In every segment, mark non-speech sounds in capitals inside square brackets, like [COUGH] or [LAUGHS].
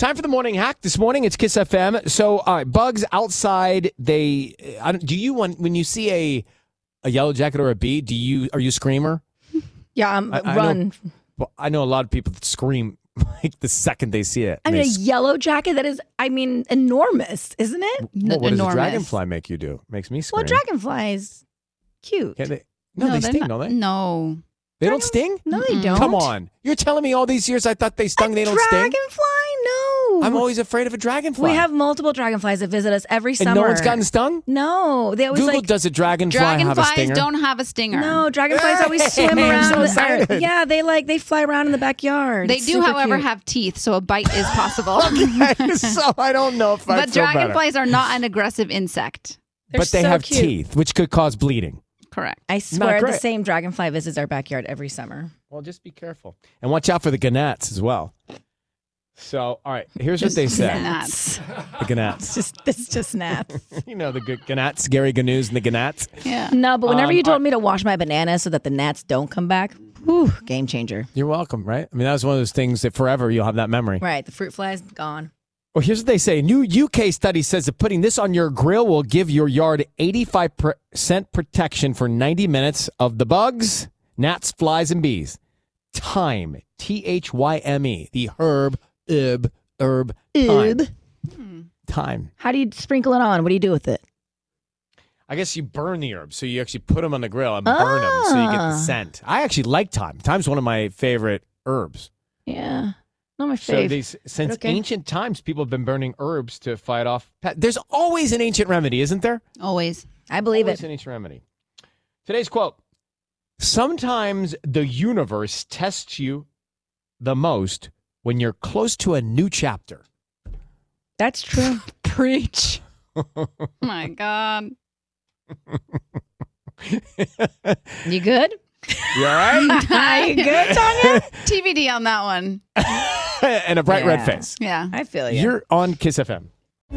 Time for the morning hack. This morning it's Kiss FM. So, all right, bugs outside. They I don't, do you want when you see a a yellow jacket or a bee? Do you are you a screamer? [LAUGHS] Yeah, um, I- I run. know- Well, I know a lot of people that scream [LAUGHS] like the second they see it. I mean, a a s- yellow jacket that is, I mean, enormous, isn't it? well, what does a dragonfly make you do? Makes me scream. Well, dragonfly is cute. They? No, they they're sting, not- don't they? No. They don't sting. No, they don't. Come on, you're telling me all these years I thought they stung. they don't sting. Dragonfly? No. I'm always afraid of a dragonfly. We have multiple dragonflies that visit us every summer. and summer. no one's gotten stung. No, they always Google like. does a dragonfly have a Dragonflies stinger? don't have a stinger. No, dragonflies [LAUGHS] always swim I'm around. so the- yeah, they like they fly around in the backyard. They It's do, however, cute. have teeth, so a bite is [LAUGHS] possible. so I don't know if I but feel better. dragonflies are not an aggressive insect. They're but they so have cute. teeth, which could cause bleeding. Correct. I swear, the same dragonfly visits our backyard every summer. Well, just be careful and watch out for the gannats as well. So, all right, here's what they said. Gnats. The gannats. [LAUGHS] Just it's just gnats. [LAUGHS] you know the g- gannats, Gary Ganoos and the Gnats. Yeah. no, but whenever Um, you told all- me to wash my bananas so that the gnats don't come back, whew, game changer. You're welcome, right? I mean, that was one of those things that forever you'll have that memory. Right, the fruit flies gone. Well, here's what they say. A New UK study says that putting this on your grill will give your yard 85% protection for 90 minutes of the bugs, gnats, flies, and bees. Thyme, T H Y M E, the herb, herb, herb, thyme. time. How do you sprinkle it on? What do you do with it? I guess you burn the herbs. So you actually put them on the grill and burn them so you get the Ah. scent. I actually like thyme. Thyme's one of my favorite herbs. Yeah, not my favorite. So fave. these since okay. ancient times, people have been burning herbs to fight off. pe- There's always an ancient remedy, isn't there? Always. I believe Always it. an ancient remedy. Today's quote: Sometimes the universe tests you the most when you're close to a new chapter. That's true. [LAUGHS] Preach. [LAUGHS] My God. You good? You all right? [LAUGHS] Are you good, Tanya? TBD on that one. and a bright red face. Yeah. I feel you. You're on Kiss FM.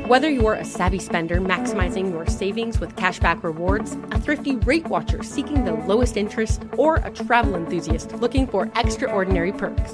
Whether you're a savvy spender maximizing your savings with cashback rewards, a thrifty rate watcher seeking the lowest interest, or a travel enthusiast looking for extraordinary perks,